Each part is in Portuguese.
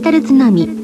ジタル津波。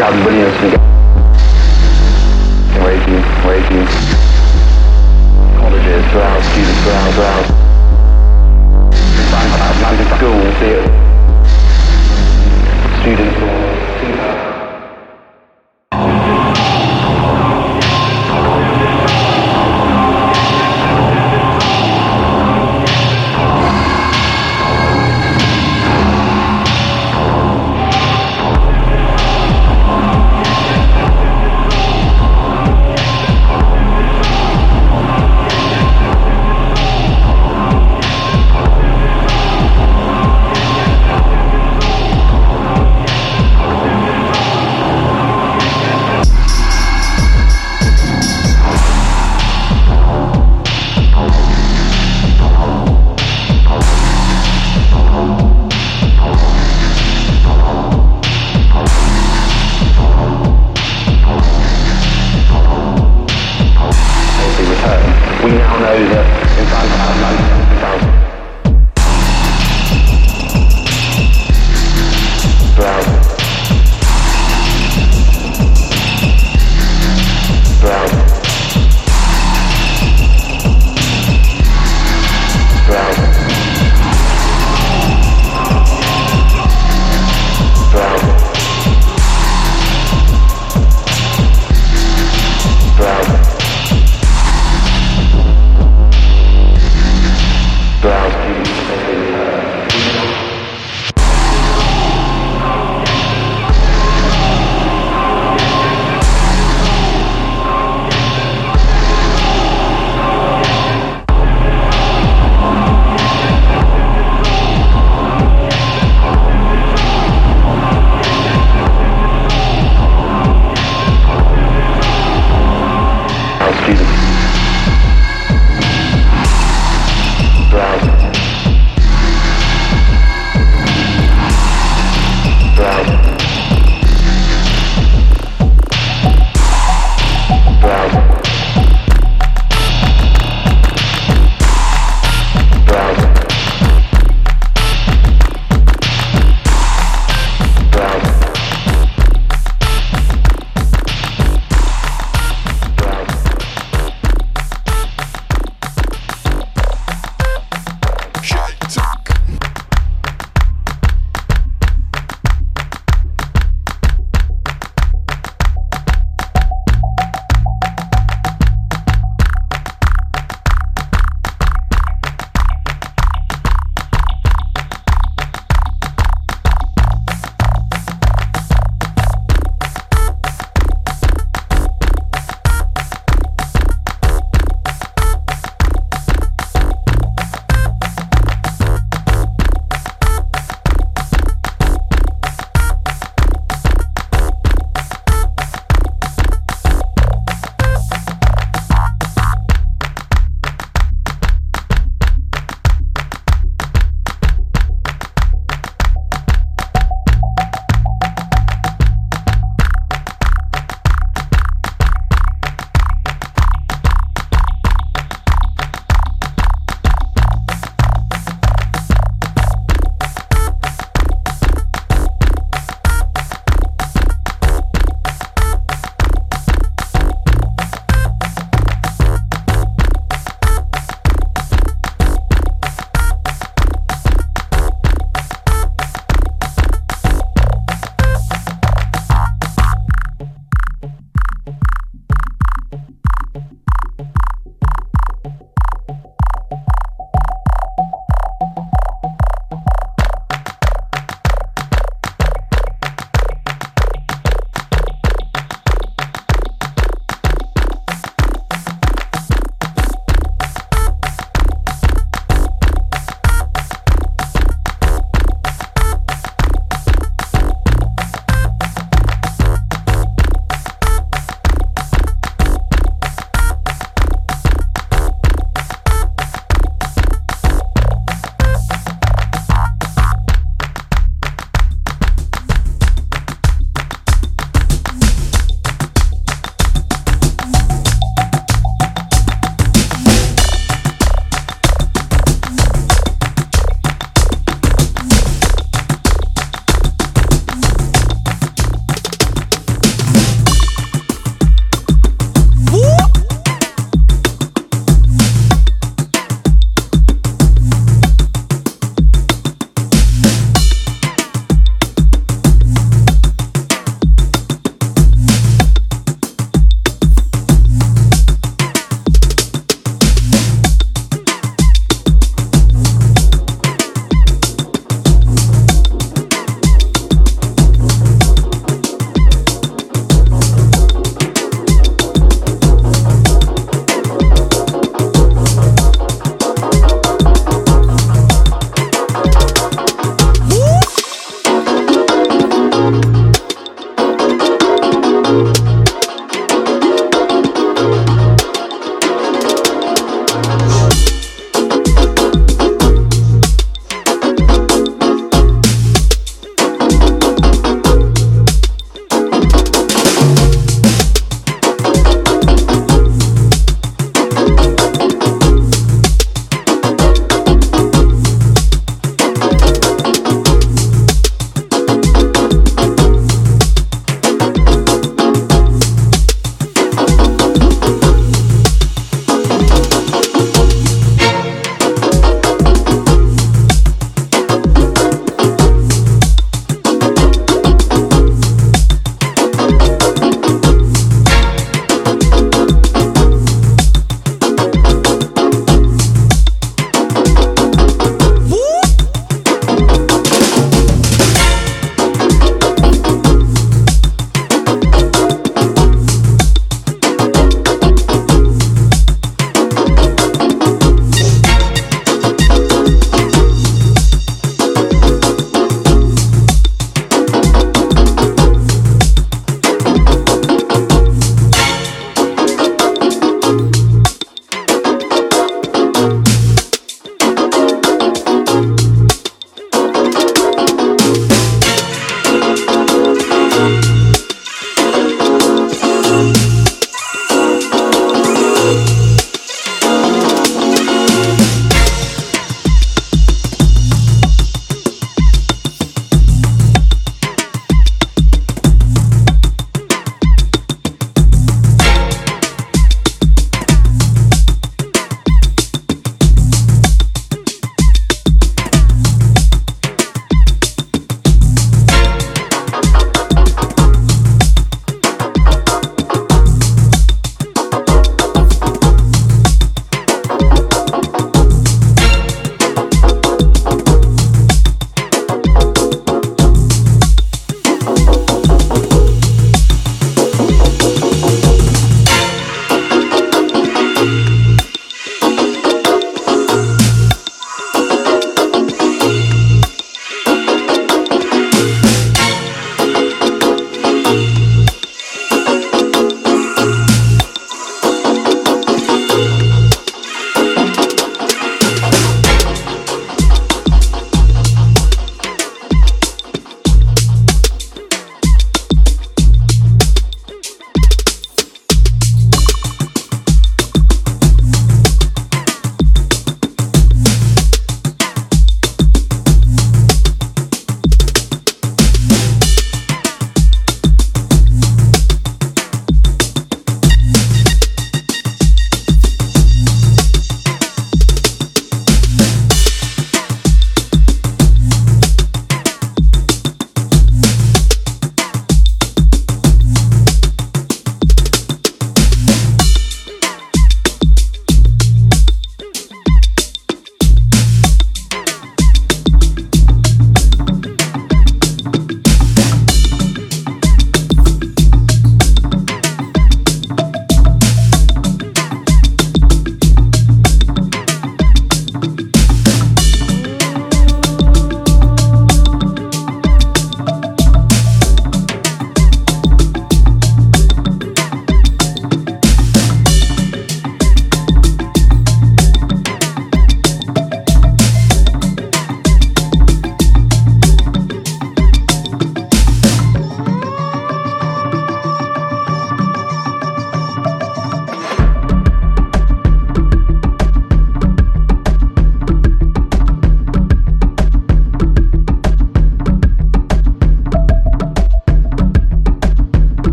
Calvin Williams from waiting, waiting. Colleges, grounds, students, grounds, grounds. London school, theatre. Students.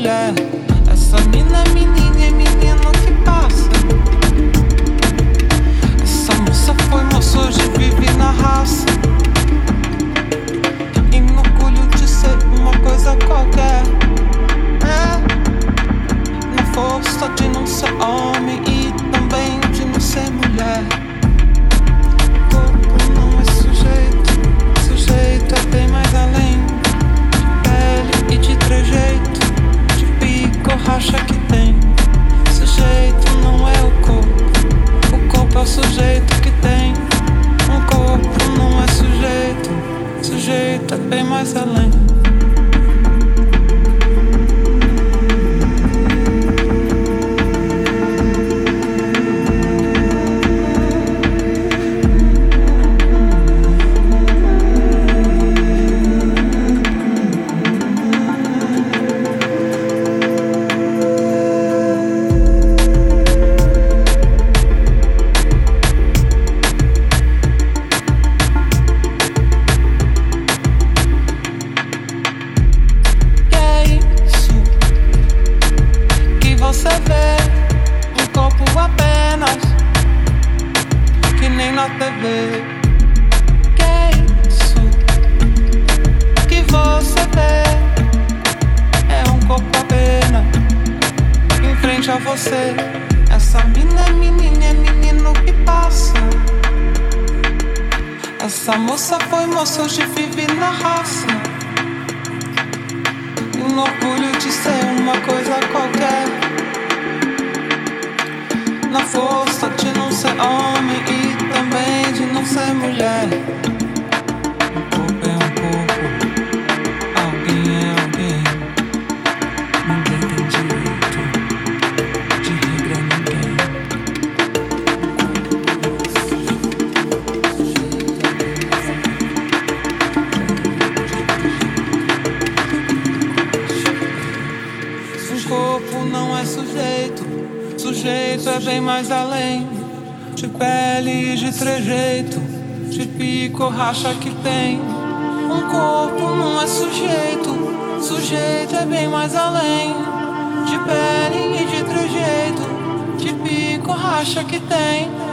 Mulher. Essa mina é menina, é menino que passa. Essa moça foi moça, hoje vive na raça. coisa qualquer. É, na força de não ser homem e também de não ser mulher. Corpo não é sujeito, sujeito é bem mais além. De pele e de trejeito, de racha que tem. Sujeito não é o corpo, o corpo é o sujeito que tem. Um corpo não é sujeito, sujeito é bem mais além. land. Acha que tem. Um corpo não é sujeito, sujeito é bem mais além. De pele e de trejeito, de pico racha que tem.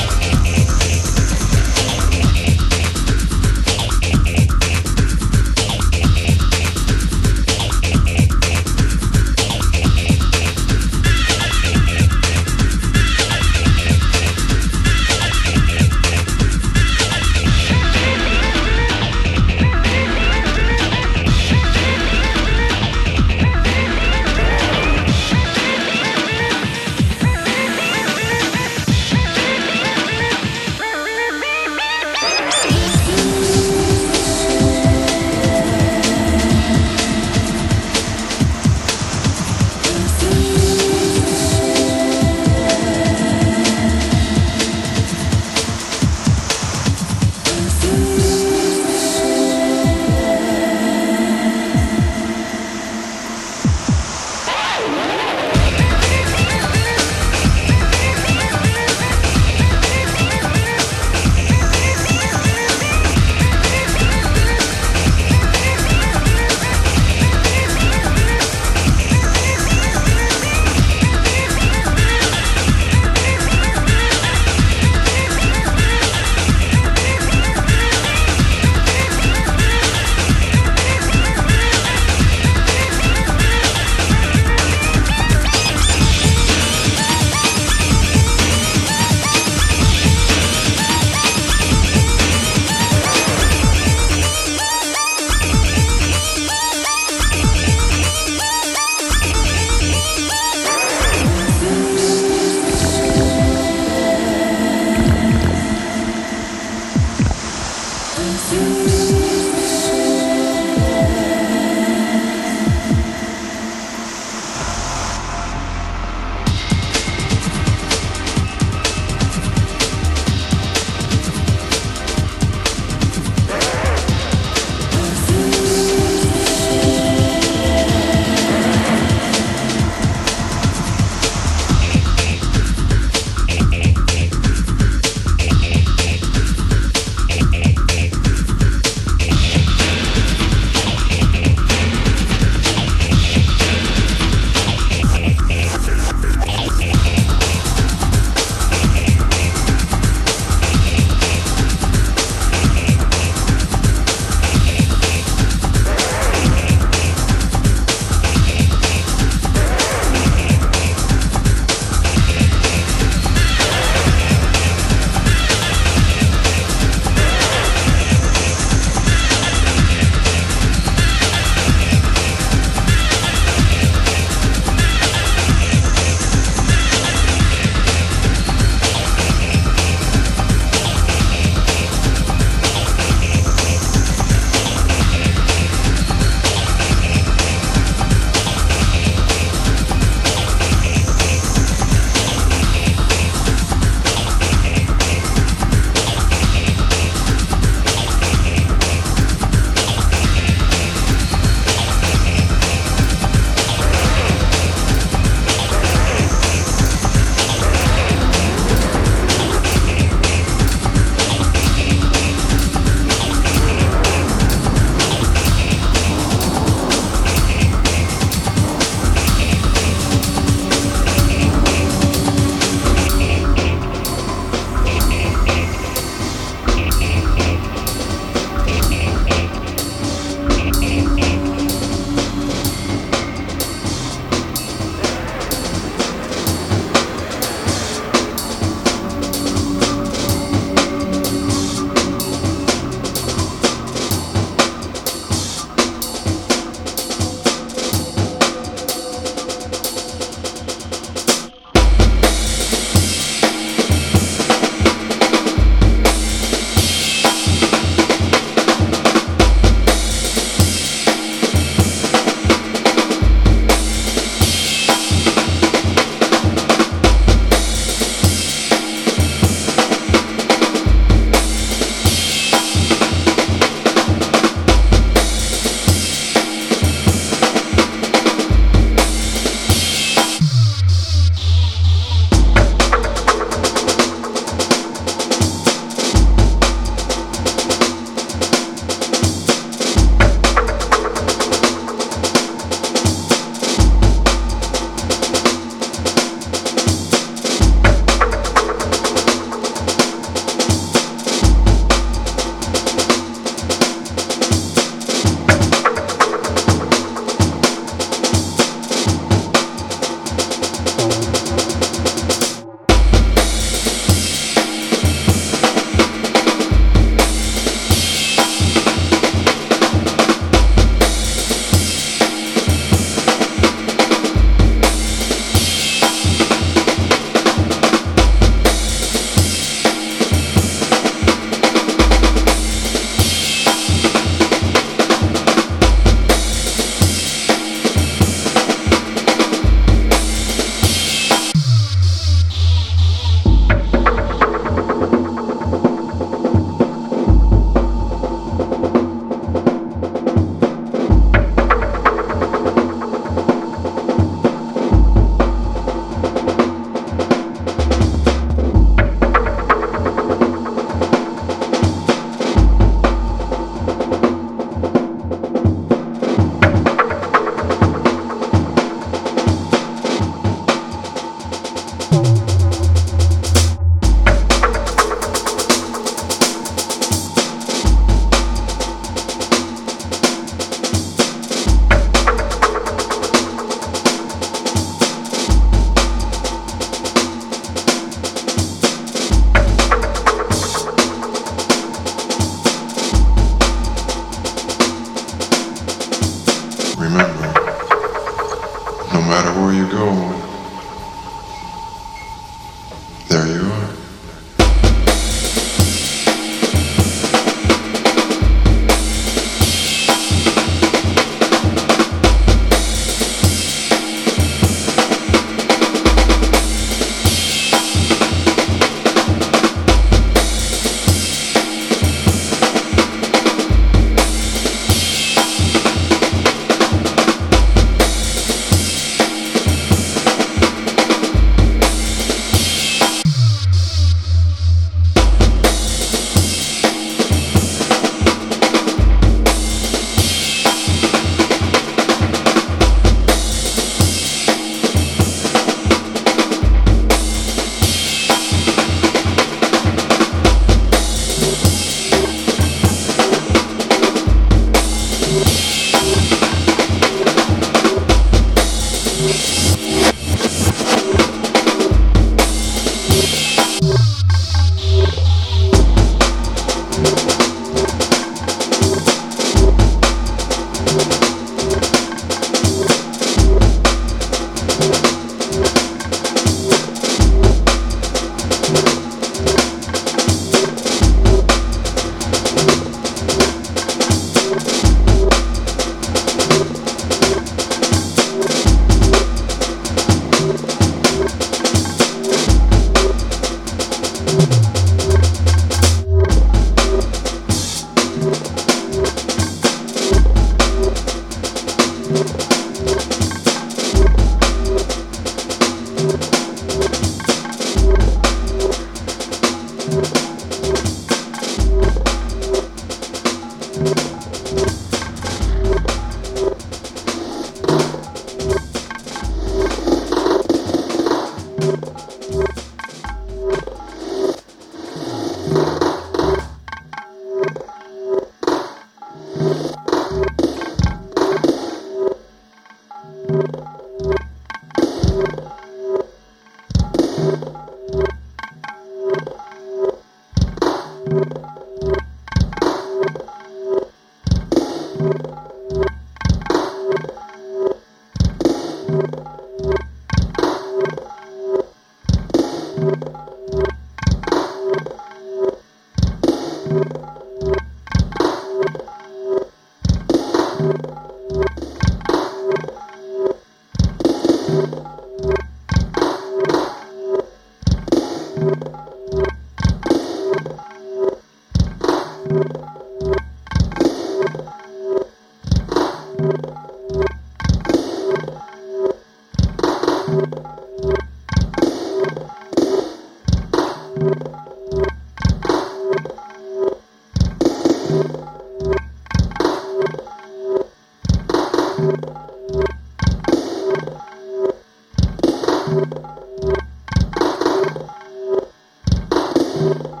you.